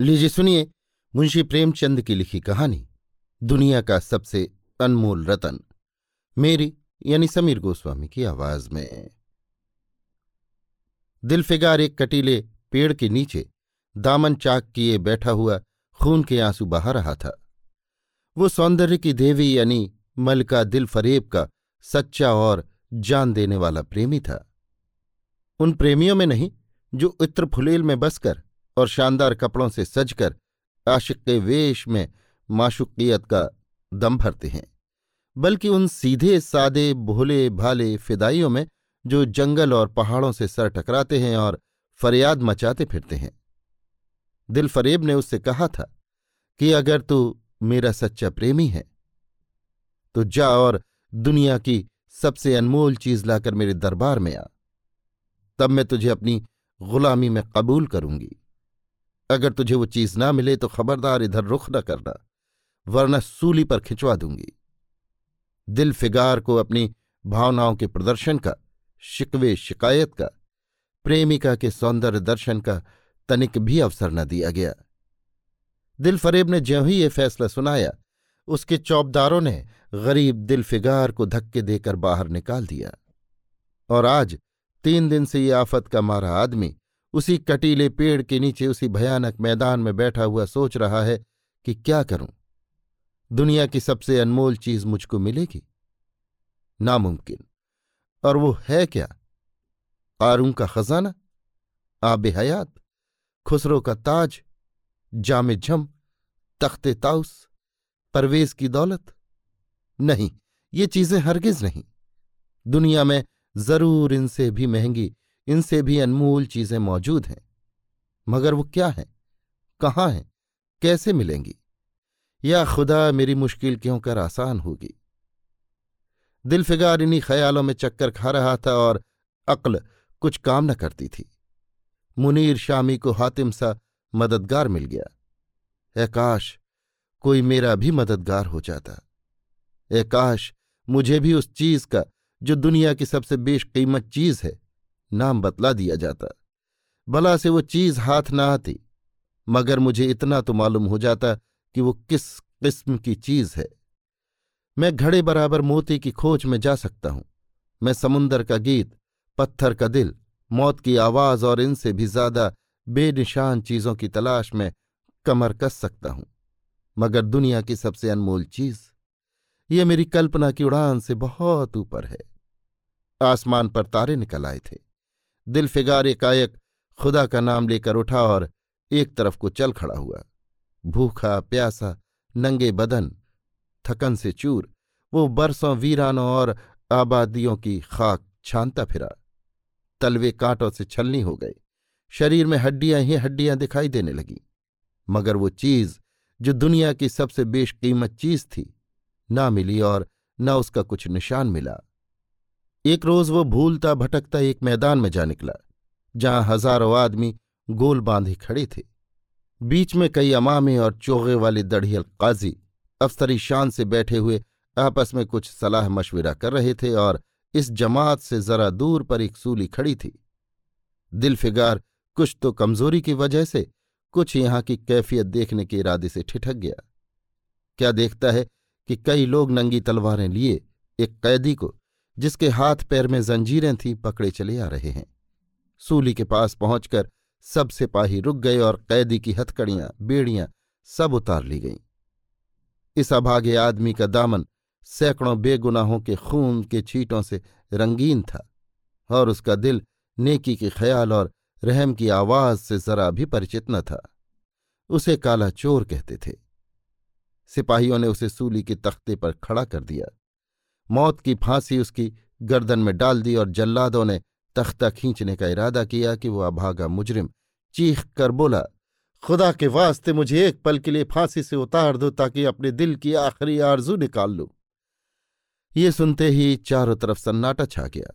लीजिए सुनिए मुंशी प्रेमचंद की लिखी कहानी, दुनिया का सबसे अनमोल रतन, मेरी यानी समीर गोस्वामी की आवाज़ में। दिलफिगार एक कटीले पेड़ के नीचे दामन चाक किए बैठा हुआ खून के आँसू बहा रहा था। वो सौंदर्य की देवी यानी मलका दिल फरेब का सच्चा और जान देने वाला प्रेमी था। उन प्रेमियों में नहीं, जो इत्र फुलेल में बसकर और शानदार कपड़ों से सजकर आशिक के वेश में माशुकियत का दम भरते हैं। बल्कि उन सीधे, सादे, भोले, भाले फिदाइयों में जो जंगल और पहाड़ों से सर टकराते हैं और फरियाद मचाते फिरते हैं। दिल फरेब ने उससे कहा था कि अगर तू मेरा सच्चा प्रेमी है तो जा और दुनिया की सबसे अनमोल चीज़ लाकर मेरे दरबार में आ। तब मैं तुझे अपनी गुलामी में कबूल करूँगी। अगर तुझे वो चीज़ ना मिले तो खबरदार इधर रुख न करना, वरना सूली पर खिंचवा दूँगी। दिल फिगार को अपनी भावनाओं के प्रदर्शन का, शिकवे शिकायत का, प्रेमिका के सौंदर्य दर्शन का तनिक भी अवसर न दिया गया। दिल फरेब ने ज्यों ही ये फैसला सुनाया, उसके चौबदारों ने गरीब दिल फिगार को धक्के देकर बाहर निकाल दिया। और आज, तीन दिन से ये आफत का मारा आदमी उसी कटीले पेड़ के नीचे उसी भयानक मैदान में बैठा हुआ सोच रहा है कि क्या करूँ। दुनिया की सबसे अनमोल चीज़ मुझको मिलेगी। नामुमकिन। और वो है क्या? कारूं का खजाना? आब हयात? खुसरो का ताज? जाम झम? तख्ते ताउस? परवेज की दौलत? नहीं, ये चीज़ें हरगिज नहीं। दुनिया में ज़रूर इनसे भी महँगी इनसे भी अनमोल चीज़ें मौजूद हैं। मगर वो क्या हैं? कहाँ हैं? कैसे मिलेंगी? या खुदा मेरी मुश्किल क्यों कर आसान होगी? दिलफिगार इन्हीं ख्यालों में चक्कर खा रहा था और अक्ल कुछ काम न करती थी। मुनीर शामी को हातिम सा मददगार मिल गया। ए काश, कोई मेरा भी मददगार हो जाता। ए काश, मुझे भी उस चीज़ का, जो दुनिया की सबसे बेशकीमत चीज़ है। नाम बतला दिया जाता। भला से वो चीज़ हाथ ना आती, मगर मुझे इतना तो मालूम हो जाता कि वो किस किस्म की चीज़ है। मैं घड़े बराबर मोती की खोज में जा सकता हूँ। मैं समुंदर का गीत, पत्थर का दिल, मौत की आवाज़ और इनसे भी ज़्यादा बेनिशान चीज़ों की तलाश में कमर कस सकता हूँ। मगर दुनिया की सबसे अनमोल चीज़, ये मेरी कल्पना की उड़ान से बहुत ऊपर है। आसमान पर तारे निकल आए थे। दिल फिगार एकाएक खुदा का नाम लेकर उठा और एक तरफ़ को चल खड़ा हुआ। भूखा, प्यासा, नंगे बदन, थकन से चूर, वो बरसों वीरानों और आबादियों की खाक छानता फिरा। तलवे कांटों से छलनी हो गए शरीर में हड्डियाँ ही हड्डियाँ दिखाई देने लगीं। मगर वो चीज़, जो दुनिया की सबसे बेशकीमत चीज़ थी, ना मिली और न उसका कुछ निशान मिला। एक रोज वो भूलता भटकता एक मैदान में जा निकला, जहाँ हज़ारों आदमी गोल बांधे खड़े थे। बीच में कई अमामे और चोगे वाले दढ़ियल काजी अफसरी शान से बैठे हुए आपस में कुछ सलाह मशविरा कर रहे थे और इस जमात से जरा दूर पर एक सूली खड़ी थी। दिलफिगार कुछ तो कमज़ोरी की वजह से कुछ यहाँ की कैफियत देखने के इरादे से ठिठक गया। क्या देखता है कि कई लोग नंगी तलवारें लिए एक कैदी को जिसके हाथ पैर में जंजीरें थीं, पकड़े चले आ रहे हैं। सूली के पास पहुंचकर सब सिपाही रुक गए और कैदी की हथकड़ियाँ, बेड़ियाँ सब उतार ली गईं। इस अभागे आदमी का दामन सैकड़ों बेगुनाहों के खून के छींटों से रंगीन था और उसका दिल नेकी के ख्याल और रहम की आवाज़ से जरा भी परिचित न था। उसे काला चोर कहते थे। सिपाहियों ने उसे सूली के तख्ते पर खड़ा कर दिया। मौत की फांसी उसकी गर्दन में डाल दी और जल्लादों ने तख्ता खींचने का इरादा किया कि वो अभागा मुजरिम। चीख कर बोला, खुदा के वास्ते मुझे एक पल के लिए फांसी से उतार दो ताकि अपने दिल की आखिरी आरज़ू निकाल लूँ। ये सुनते ही चारों तरफ़ सन्नाटा छा गया।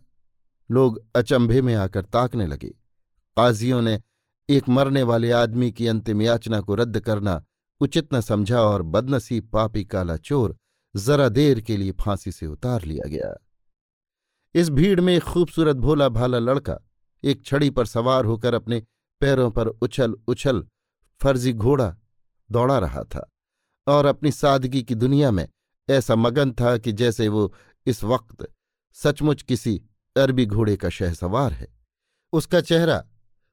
लोग अचंभे में आकर ताकने लगे। काजियों ने एक मरने वाले आदमी की अंतिम याचना को रद्द करना उचित न समझा और बदनसीब पापी काला चोर जरा देर के लिए फांसी से उतार लिया गया। इस भीड़ में एक खूबसूरत भोला भाला लड़का एक छड़ी पर सवार होकर अपने पैरों पर उछल उछल फर्जी घोड़ा दौड़ा रहा था और अपनी सादगी की दुनिया में ऐसा मगन था कि जैसे वो इस वक्त सचमुच किसी अरबी घोड़े का शहसवार है। उसका चेहरा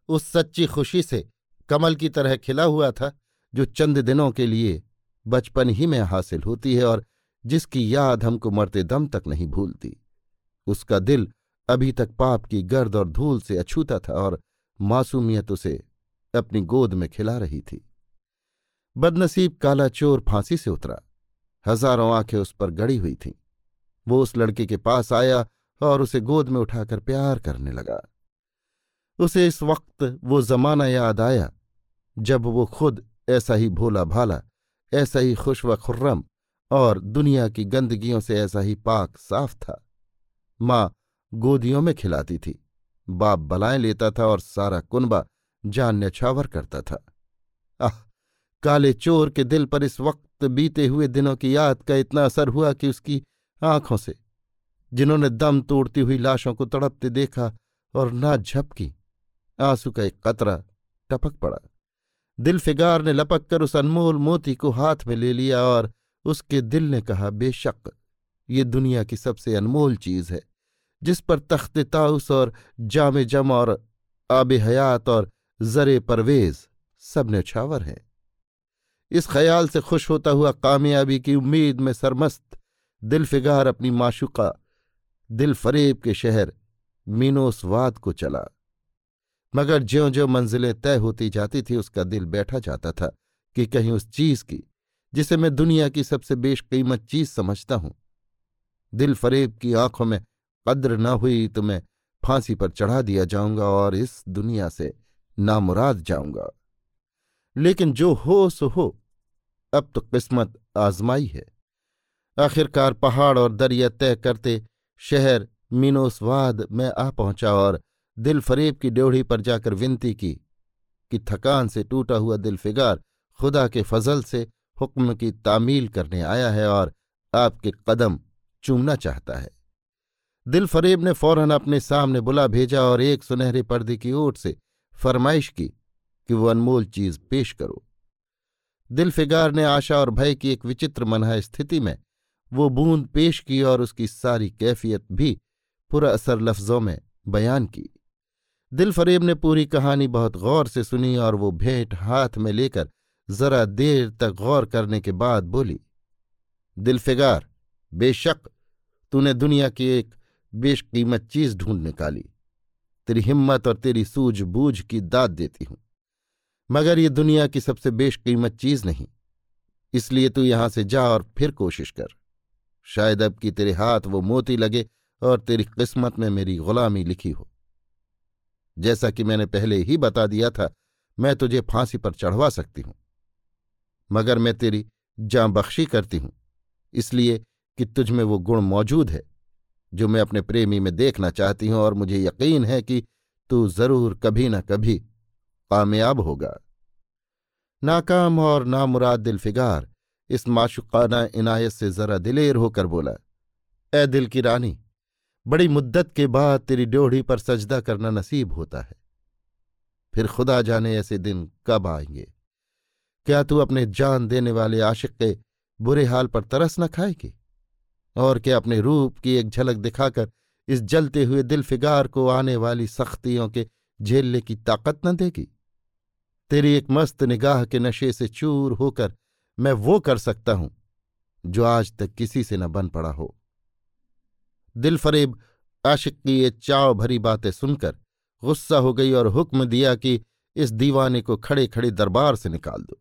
उस सच्ची खुशी से कमल की तरह खिला हुआ था, जो चंद दिनों के लिए बचपन ही में हासिल होती है और जिसकी याद हमको मरते दम तक नहीं भूलती। उसका दिल अभी तक पाप की गर्द और धूल से अछूता था और मासूमियत उसे अपनी गोद में खिला रही थी। बदनसीब काला चोर फांसी से उतरा। हज़ारों आँखें उस पर गड़ी हुई थीं। वो उस लड़के के पास आया और उसे गोद में उठाकर प्यार करने लगा। उसे इस वक्त वो जमाना याद आया, जब वो खुद ऐसा ही भोला भाला ऐसा ही खुश व खुर्रम और दुनिया की गंदगियों से ऐसा ही पाक साफ़ था। माँ गोदियों में खिलाती थी, बाप बलाएँ लेता था और सारा कुनबा जान न्यछावर करता था। आह, काले चोर के दिल पर इस वक्त बीते हुए दिनों की याद का इतना असर हुआ कि उसकी आँखों से, जिन्होंने दम तोड़ती हुई लाशों को तड़पते देखा और ना झपकी, आँसू का एक कतरा टपक पड़ा। दिल फिगार ने लपक कर उस अनमोल मोती को हाथ में ले लिया और उसके दिल ने कहा, बेशक, ये दुनिया की सबसे अनमोल चीज़ है, जिस पर तख्त ताउस और जाम जम और आब हयात और जरे परवेज सबने छावर है। इस ख्याल से खुश होता हुआ कामयाबी की उम्मीद में सरमस्त दिल फिगार अपनी माशुका दिल फरेब के शहर मीनोसवाद को चला। मगर ज्यो ज्यो मंजिलें तय होती जाती थी, उसका दिल बैठा जाता था कि कहीं उस चीज़ की जिसे मैं दुनिया की सबसे बेशकीमत चीज़ समझता हूँ। दिल फरेब की आँखों में कद्र न हुई तो मैं फांसी पर चढ़ा दिया जाऊँगा और इस दुनिया से नामुराद जाऊँगा। लेकिन जो हो, सो हो। अब तो किस्मत आजमाई है। आखिरकार पहाड़ और दरिया तय करते शहर मीनोसवाद में आ पहुँचा और दिल फरेब की ड्योढ़ी पर जाकर विनती की कि थकान से टूटा हुआ दिल फिगार खुदा के फजल से हुक्म की तामील करने आया है और आपके कदम चूमना चाहता है। दिल फरेब ने फ़ौरन अपने सामने बुला भेजा और एक सुनहरे पर्दे की ओट से फरमाइश की कि वो अनमोल चीज़ पेश करो। दिल फिगार ने आशा और भय की एक विचित्र मनहा स्थिति में वो बूंद पेश की और उसकी सारी कैफियत भी पूरा असर लफ्जों में बयान की। दिल फरेब ने पूरी कहानी बहुत गौर से सुनी और वो भेंट हाथ में लेकर जरा देर तक गौर करने के बाद बोली, दिल फिगार, बेशक तूने दुनिया की एक बेशकीमत चीज़ ढूंढ निकाली। तेरी हिम्मत और तेरी सूझबूझ की दाद देती हूँ। मगर ये दुनिया की सबसे बेशकीमत चीज़ नहीं। इसलिए तू यहाँ से जा और फिर कोशिश कर। शायद अब की तेरे हाथ वो मोती लगे और तेरी किस्मत में मेरी गुलामी लिखी हो। जैसा कि मैंने पहले ही बता दिया था, मैं तुझे फांसी पर चढ़वा सकती हूँ। मगर मैं तेरी जां बख्शी करती हूँ, इसलिए कि तुझ में वो गुण मौजूद है, जो मैं अपने प्रेमी में देखना चाहती हूँ और मुझे यकीन है कि तू ज़रूर कभी न कभी कामयाब होगा। नाकाम और नामुराद दिलफिगार इस माशुकाना इनायत से जरा दिलेर होकर बोला ए दिल की रानी, बड़ी मुद्दत के बाद तेरी ड्योढ़ी पर सजदा करना नसीब होता है। फिर खुदा जाने ऐसे दिन कब आएँगे? क्या तू अपने जान देने वाले आशिक के बुरे हाल पर तरस न खाएगी और क्या अपने रूप की एक झलक दिखाकर इस जलते हुए दिल फिगार को आने वाली सख्तियों के झेलने की ताकत न देगी? तेरी एक मस्त निगाह के नशे से चूर होकर मैं वो कर सकता हूँ, जो आज तक किसी से न बन पड़ा हो। दिल फरेब आशिक की ये चाव भरी बातें सुनकर गुस्सा हो गई और हुक्म दिया कि इस दीवाने को खड़े खड़े दरबार से निकाल दो।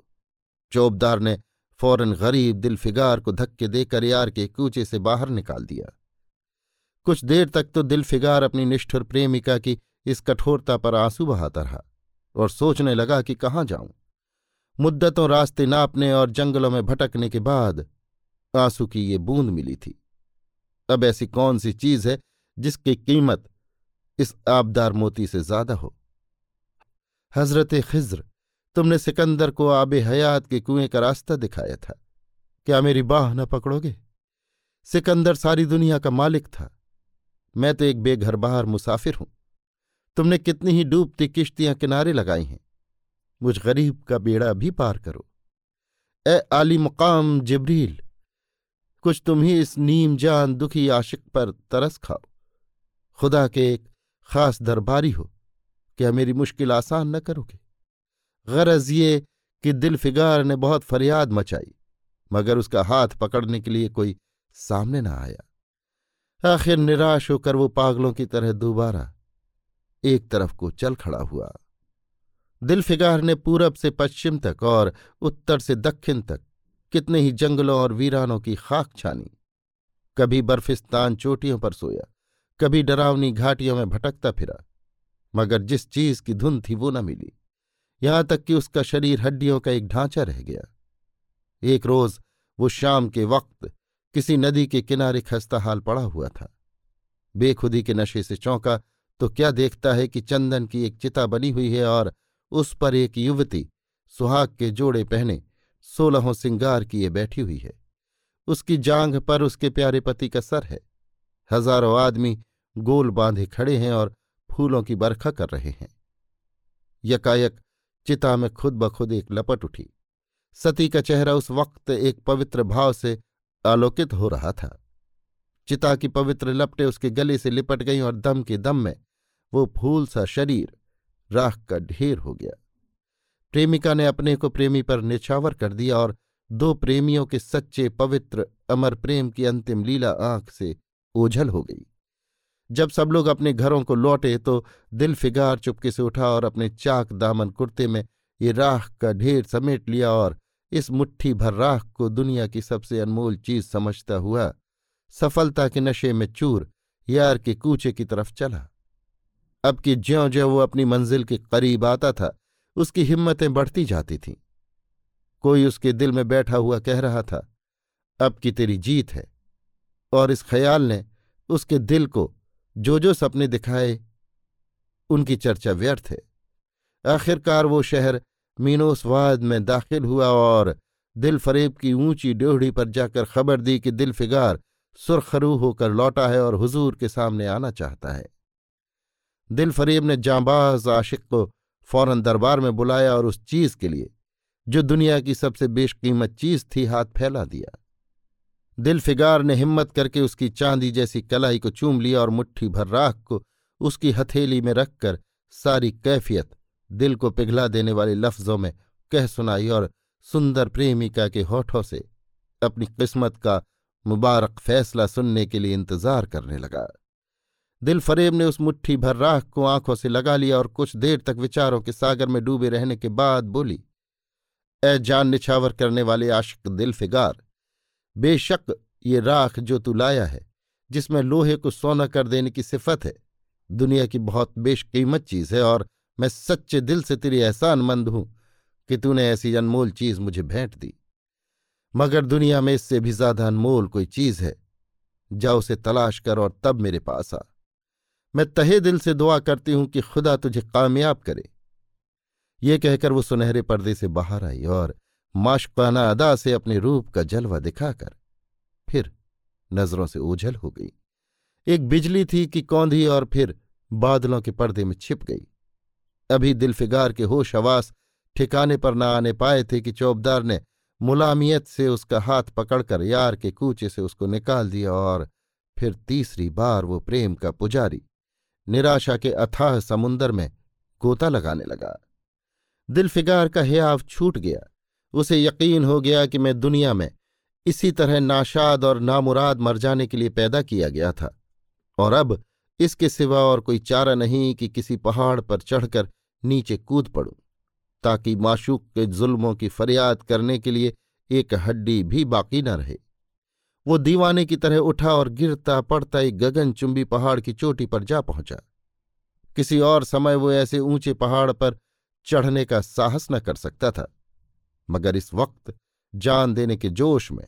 चौबदार ने फ़ौरन गरीब दिलफिगार को धक्के देकर यार के कूचे से बाहर निकाल दिया। कुछ देर तक तो दिलफिगार अपनी निष्ठुर प्रेमिका की इस कठोरता पर आँसू बहाता रहा और सोचने लगा कि कहाँ जाऊँ। मुद्दतों रास्ते नापने और जंगलों में भटकने के बाद आँसू की ये बूंद मिली थी। अब ऐसी कौन सी चीज़ है जिसकी कीमत इस आबदार मोती से ज़्यादा हो? हज़रत खिज्र तुमने सिकंदर को आब हयात के कुएँ का रास्ता दिखाया था। क्या मेरी बाह न पकड़ोगे? सिकंदर सारी दुनिया का मालिक था। मैं तो एक बेघर बाहर मुसाफिर हूँ। तुमने कितनी ही डूबती किश्तियाँ किनारे लगाई हैं। मुझ गरीब का बेड़ा भी पार करो। ए आली मुकाम जिब्रील, कुछ तुम ही इस नीम जान दुखी आशिक पर तरस खाओ। खुदा के एक खास दरबारी हो। क्या मेरी मुश्किल आसान न करोगे? गरज ये कि दिल फिगार ने बहुत फरियाद मचाई, मगर उसका हाथ पकड़ने के लिए कोई सामने न आया। आखिर निराश होकर वो पागलों की तरह दोबारा एक तरफ़ को चल खड़ा हुआ। दिल फिगार ने पूरब से पश्चिम तक और उत्तर से दक्षिण तक कितने ही जंगलों और वीरानों की खाक छानी। कभी बर्फिस्तान चोटियों पर सोया, कभी डरावनी घाटियों में भटकता फिरा, मगर जिस चीज़ की धुन थी वो न मिली। यहाँ तक कि उसका शरीर हड्डियों का एक ढांचा रह गया। एक रोज वो शाम के वक्त किसी नदी के किनारे खस्ता हाल पड़ा हुआ था। बेखुदी के नशे से चौंका तो क्या देखता है कि चंदन की एक चिता बनी हुई है और उस पर एक युवती सुहाग के जोड़े पहने सोलहों सिंगार किए बैठी हुई है। उसकी जांघ पर उसके प्यारे पति का सर है। हज़ारों आदमी गोल बांधे खड़े हैं और फूलों की बरखा कर रहे हैं। यकायक चिता में खुद ब खुद एक लपट उठी। सती का चेहरा उस वक्त एक पवित्र भाव से आलोकित हो रहा था। चिता की पवित्र लपटें उसके गले से लिपट गईं और दम के दम में वो फूल सा शरीर राख का ढेर हो गया। प्रेमिका ने अपने को प्रेमी पर निछावर कर दिया और दो प्रेमियों के सच्चे पवित्र अमर प्रेम की अंतिम लीला आँख से ओझल हो गई। जब सब लोग अपने घरों को लौटे तो दिल फिगार चुपके से उठा और अपने चाक दामन कुर्ते में ये राख का ढेर समेट लिया और इस मुट्ठी भर राख को दुनिया की सबसे अनमोल चीज़ समझता हुआ, सफलता के नशे में चूर, यार के कूचे की तरफ़ चला। अब कि ज्यो ज्यो वो अपनी मंजिल के करीब आता था, उसकी हिम्मतें बढ़ती जाती थीं। कोई उसके दिल में बैठा हुआ कह रहा था, अब की तेरी जीत है। और इस ख्याल ने उसके दिल को जो जो सपने दिखाए, उनकी चर्चा व्यर्थ है। आखिरकार वो शहर मीनोसवाद में दाखिल हुआ और दिल फरेब की ऊँची ड्योढ़ी पर जाकर खबर दी कि दिल फिगार सुरखरू होकर लौटा है और हुजूर के सामने आना चाहता है। दिल फरेब ने जांबाज आशिक को फ़ौरन दरबार में बुलाया और उस चीज़ के लिए, जो दुनिया की सबसे बेशकीमत चीज़ थी, हाथ फैला दिया। दिल फिगार ने हिम्मत करके उसकी चांदी जैसी कलाई को चूम लिया और मुट्ठी भर राख को उसकी हथेली में रखकर सारी कैफियत दिल को पिघला देने वाले लफ्जों में कह सुनाई और सुंदर प्रेमिका के होठों से अपनी किस्मत का मुबारक फैसला सुनने के लिए इंतज़ार करने लगा। दिल फरेब ने उस मुट्ठी भर राख को आँखों से लगा लिया और कुछ देर तक विचारों के सागर में डूबे रहने के बाद बोली ए जान निछावर करने वाले आशिक दिल फिगार बेशक ये राख जो तू लाया है, जिसमें लोहे को सोना कर देने की सिफत है, दुनिया की बहुत बेशकीमत चीज़ है और मैं सच्चे दिल से तेरी एहसानमंद हूँ कि तूने ऐसी अनमोल चीज़ मुझे भेंट दी। मगर दुनिया में इससे भी ज़्यादा अनमोल कोई चीज़ है। जा उसे तलाश कर और तब मेरे पास आ। मैं तहे दिल से दुआ करती हूँ कि खुदा तुझे कामयाब करे। ये कहकर वो सुनहरे पर्दे से बाहर आई और माशकाना अदा से अपने रूप का जलवा दिखाकर फिर नज़रों से ओझल हो गई। एक बिजली थी कि कौंधी और फिर बादलों के पर्दे में छिप गई। अभी दिलफिगार के होश हवास ठिकाने पर न आने पाए थे कि चौबदार ने मुलामियत से उसका हाथ पकड़कर यार के कूचे से उसको निकाल दिया और फिर तीसरी बार वो प्रेम का पुजारी निराशा के अथाह समुन्दर में गोता लगाने लगा। दिल फिगार का हयाव छूट गया। उसे यकीन हो गया कि मैं दुनिया में इसी तरह नाशाद और नामुराद मर जाने के लिए पैदा किया गया था। और अब इसके सिवा और कोई चारा नहीं कि किसी पहाड़ पर चढ़कर नीचे कूद पड़ूं, ताकि माशूक के जुल्मों की फरियाद करने के लिए एक हड्डी भी बाकी न रहे। वो दीवाने की तरह उठा और गिरता पड़ता एक गगनचुंबी पहाड़ की चोटी पर जा पहुँचा। किसी और समय वो ऐसे ऊँचे पहाड़ पर चढ़ने का साहस न कर सकता था। मगर इस वक्त जान देने के जोश में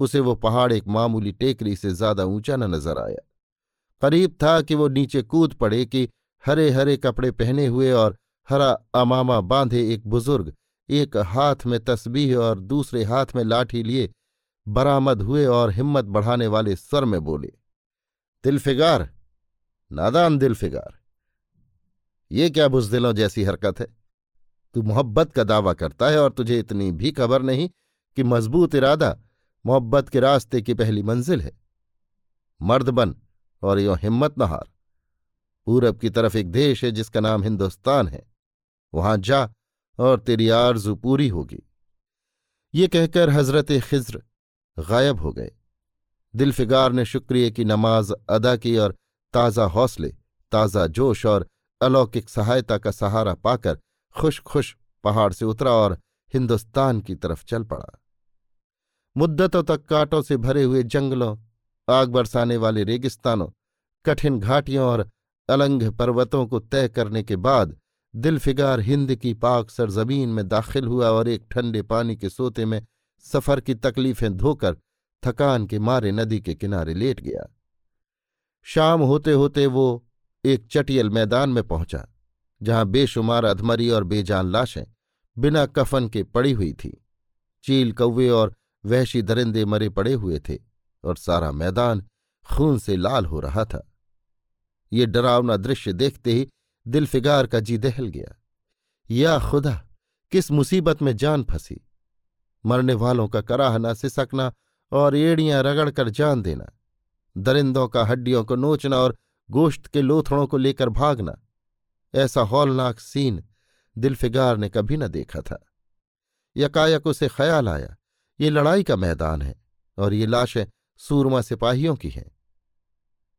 उसे वो पहाड़ एक मामूली टेकरी से ज़्यादा ऊँचा न नज़र आया। करीब था कि वो नीचे कूद पड़े कि हरे हरे कपड़े पहने हुए और हरा अमामा बांधे एक बुज़ुर्ग एक हाथ में तस्बीह और दूसरे हाथ में लाठी लिए बरामद हुए और हिम्मत बढ़ाने वाले स्वर में बोले, दिलफिगार, नादान दिलफिगार, ये क्या बुजदिलों जैसी हरकत है? तू मोहब्बत का दावा करता है और तुझे इतनी भी खबर नहीं कि मज़बूत इरादा मोहब्बत के रास्ते की पहली मंजिल है। मर्द बन और यो हिम्मत न हार। पूरब की तरफ़ एक देश है जिसका नाम हिंदुस्तान है। वहाँ जा और तेरी आरज़ू पूरी होगी। ये कहकर हज़रत खिज्र गायब हो गए। दिलफिगार ने शुक्रिया की नमाज़ अदा की और ताज़ा हौसले, ताज़ा जोश और अलौकिक सहायता का सहारा पाकर खुश खुश पहाड़ से उतरा और हिंदुस्तान की तरफ़ चल पड़ा। मुद्दतों तक कांटों से भरे हुए जंगलों, आग बरसाने वाले रेगिस्तानों, कठिन घाटियों और अलंघ पर्वतों को तय करने के बाद दिलफिगार हिंद की पाक सरजमीन में दाखिल हुआ और एक ठंडे पानी के सोते में सफ़र की तकलीफें धोकर थकान के मारे नदी के किनारे लेट गया। शाम होते होते वो एक चटियल मैदान में पहुँचा। जहाँ बेशुमार अधमरी और बेजान लाशें बिना कफन के पड़ी हुई थी। चील कौवे और वहशी दरिंदे मरे पड़े हुए थे और सारा मैदान खून से लाल हो रहा था। ये डरावना दृश्य देखते ही दिलफिगार का जी दहल गया। या खुदा, किस मुसीबत में जान फंसी? मरने वालों का कराहना सिसकना और एड़ियाँ रगड़कर जान देना। दरिंदों का हड्डियों को नोचना और गोश्त के लोथड़ों को लेकर भागना। ऐसा हौलनाक सीन दिलफिगार ने कभी न देखा था। यकायक उसे ख्याल आया, ये लड़ाई का मैदान है और ये लाशें सूरमा सिपाहियों की हैं।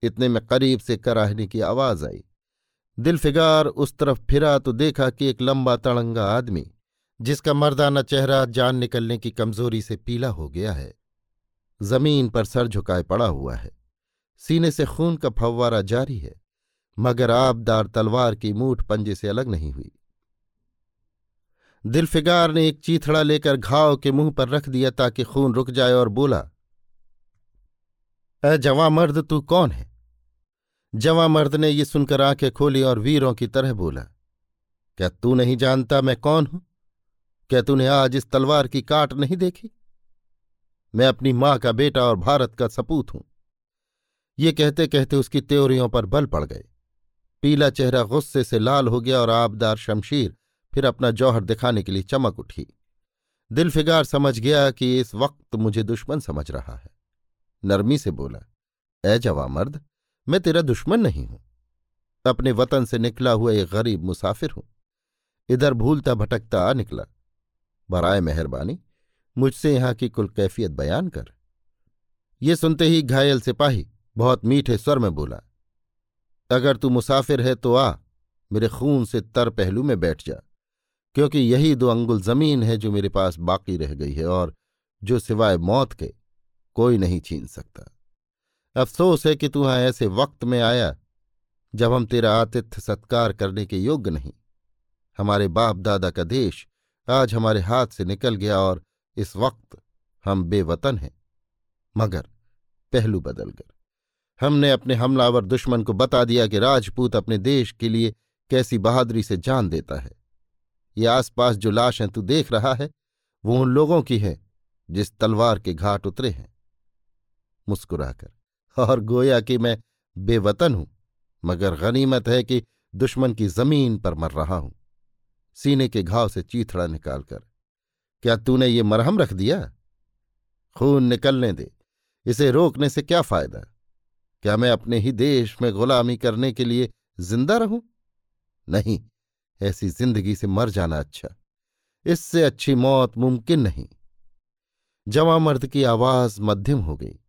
इतने में करीब से कराहने की आवाज़ आई। दिलफिगार उस तरफ़ फिरा तो देखा कि एक लंबा तड़ंगा आदमी, जिसका मर्दाना चेहरा जान निकलने की कमज़ोरी से पीला हो गया है, ज़मीन पर सर झुकाए पड़ा हुआ है। सीने से खून का फव्वारा जारी है। मगर आबदार तलवार की मूठ पंजे से अलग नहीं हुई। दिलफिगार ने एक चीथड़ा लेकर घाव के मुँह पर रख दिया ताकि खून रुक जाए और बोला अ जवा मर्द, तू कौन है? जवा मर्द ने ये सुनकर आँखें खोली और वीरों की तरह बोला, क्या तू नहीं जानता मैं कौन हूँ? क्या तूने आज इस तलवार की काट नहीं देखी? मैं अपनी माँ का बेटा और भारत का सपूत हूँ। ये कहते कहते उसकी त्योरियों पर बल पड़ गए। पीला चेहरा गुस्से से लाल हो गया और आबदार शमशीर फिर अपना जौहर दिखाने के लिए चमक उठी। दिलफिगार समझ गया कि इस वक्त मुझे दुश्मन समझ रहा है। नरमी से बोला ए जवा मर्द मैं तेरा दुश्मन नहीं हूँ। अपने वतन से निकला हुआ एक गरीब मुसाफिर हूँ। इधर भूलता भटकता आ निकला। बराए मेहरबानी, मुझसे यहाँ की कुल कैफियत बयान कर ये सुनते ही घायल सिपाही बहुत मीठे स्वर में बोला अगर तू मुसाफिर है तो आ, मेरे खून से तर पहलू में बैठ जा, क्योंकि यही दो अंगुल ज़मीन है जो मेरे पास बाकी रह गई है और जो सिवाय मौत के कोई नहीं छीन सकता। अफसोस है कि तू यहाँ ऐसे वक्त में आया, जब हम तेरा आतिथ्य सत्कार करने के योग्य नहीं। हमारे बाप दादा का देश आज हमारे हाथ से निकल गया और इस वक्त हम बेवतन हैं, मगर पहलू बदल गए। हमने अपने हमलावर दुश्मन को बता दिया कि राजपूत अपने देश के लिए कैसी बहादुरी से जान देता है। ये आसपास जो लाशें तू देख रहा है, वो उन लोगों की है, जिस तलवार के घाट उतरे हैं। मुस्कुराकर, और गोया कि मैं बेवतन हूँ, मगर गनीमत है कि दुश्मन की ज़मीन पर मर रहा हूँ। सीने के घाव से चीथड़ा निकालकर, क्या तूने ये मरहम रख दिया? खून निकलने दे, इसे रोकने से क्या फ़ायदा? क्या मैं अपने ही देश में गुलामी करने के लिए ज़िंदा रहूँ? नहीं, ऐसी ज़िंदगी से मर जाना अच्छा। इससे अच्छी मौत मुमकिन नहीं। जवा मर्द की आवाज़ मध्यम हो गई,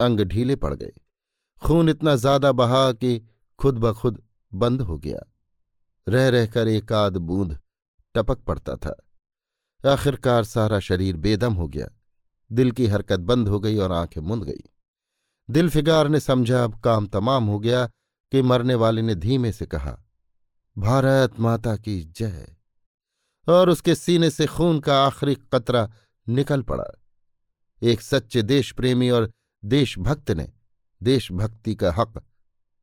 अंग ढीले पड़ गए। खून इतना ज़्यादा बहा कि खुद ब खुद बंद हो गया। रह रहकर एक आध बूंद टपक पड़ता था। आखिरकार सारा शरीर बेदम हो गया। दिल की हरकत बंद हो गई और आँखें मुंद गई। दिल फिगार ने समझा, अब काम तमाम हो गया कि मरने वाले ने धीमे से कहा, भारत माता की जय। और उसके सीने से खून का आखिरी कतरा निकल पड़ा। एक सच्चे देश प्रेमी और देशभक्त ने देशभक्ति का हक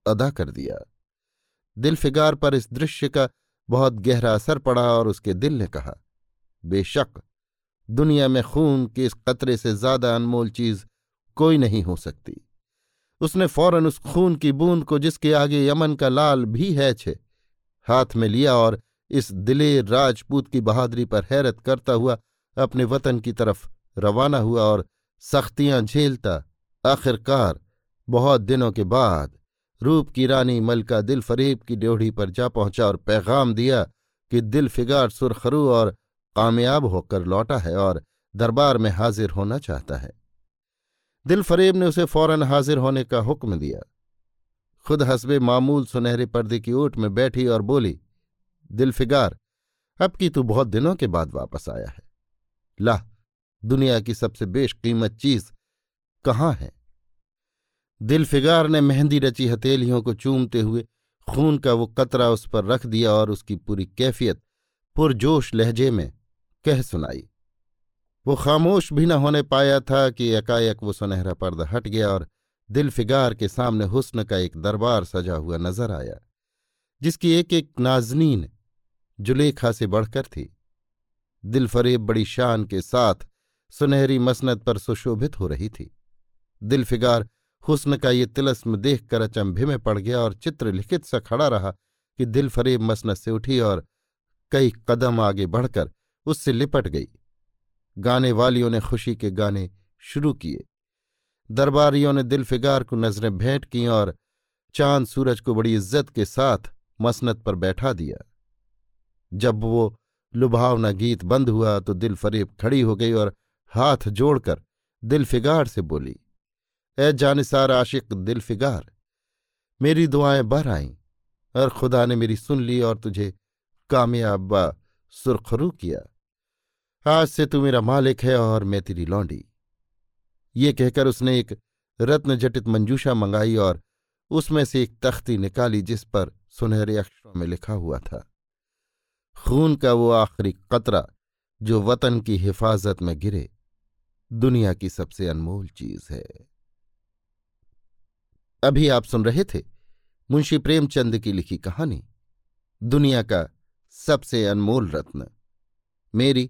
अदा कर दिया। दिलफिगार पर इस दृश्य का बहुत गहरा असर पड़ा और उसके दिल ने कहा, बेशक, दुनिया में खून के इस कतरे से ज़्यादा अनमोल चीज़ कोई नहीं हो सकती। उसने फ़ौरन उस खून की बूंद को जिसके आगे यमन का लाल भी है छे, हाथ में लिया और इस दिलेर राजपूत की बहादुरी पर हैरत करता हुआ अपने वतन की तरफ़ रवाना हुआ और सख्तियाँ झेलता। आखिरकार, बहुत दिनों के बाद रूप की रानी मलका दिल फरेब की ड्योढ़ी पर जा पहुँचा और पैगाम दिया कि दिल फिगार सुरखरू और कामयाब होकर लौटा है और दरबार में हाजिर होना चाहता है। दिल फरेब ने उसे फ़ौरन हाजिर होने का हुक्म दिया। खुद हसबे मामूल सुनहरे पर्दे की ओट में बैठी और बोली, दिल फिगार, अब की तू बहुत दिनों के बाद वापस आया है। लाह दुनिया की सबसे बेशकीमत चीज़ कहाँ है? दिल फिगार ने मेहंदी रची हथेलियों को चूमते हुए खून का वो कतरा उस पर रख दिया और उसकी पूरी कैफियत पुरजोश लहजे में कह सुनाई। वो खामोश भी न होने पाया था कि एकाएक वो सुनहरा पर्दा हट गया और दिल फिगार के सामने हुस्न का एक दरबार सजा हुआ नज़र आया, जिसकी एक एक नाजनीन जुलेखा से बढ़कर थी। दिल फरेब बड़ी शान के साथ सुनहरी मसनत पर सुशोभित हो रही थी। दिल फिगार हुस्न का ये तिलस्म देखकर अचंभे में पड़ गया और चित्र लिखित सा खड़ा रहा कि दिल फरेब से उठी और कई कदम आगे बढ़कर उससे लिपट गई। गाने वालियों ने खुशी के गाने शुरू किए। दरबारियों ने दिल फिगार को नज़रें भेंट की और चाँद सूरज को बड़ी इज़्ज़त के साथ मसनत पर बैठा दिया। जब वो लुभावना गीत बंद हुआ तो दिल फरेब खड़ी हो गई और हाथ जोड़कर दिलफिगार से बोली, ए जानसार आशिक दिल फिगार मेरी दुआएँ बर आईं और खुदा ने मेरी सुन ली और तुझे कामयाब सुरखरू किया। आज से तू मेरा मालिक है और मैं तेरी लौंडी। ये कहकर उसने एक रत्नजटित मंजूषा मंगाई और उसमें से एक तख्ती निकाली जिस पर सुनहरे अक्षरों में लिखा हुआ था, खून का वो आखिरी कतरा जो वतन की हिफाजत में गिरे, दुनिया की सबसे अनमोल चीज़ है। अभी आप सुन रहे थे मुंशी प्रेमचंद की लिखी कहानी, दुनिया का सबसे अनमोल रत्न, मेरी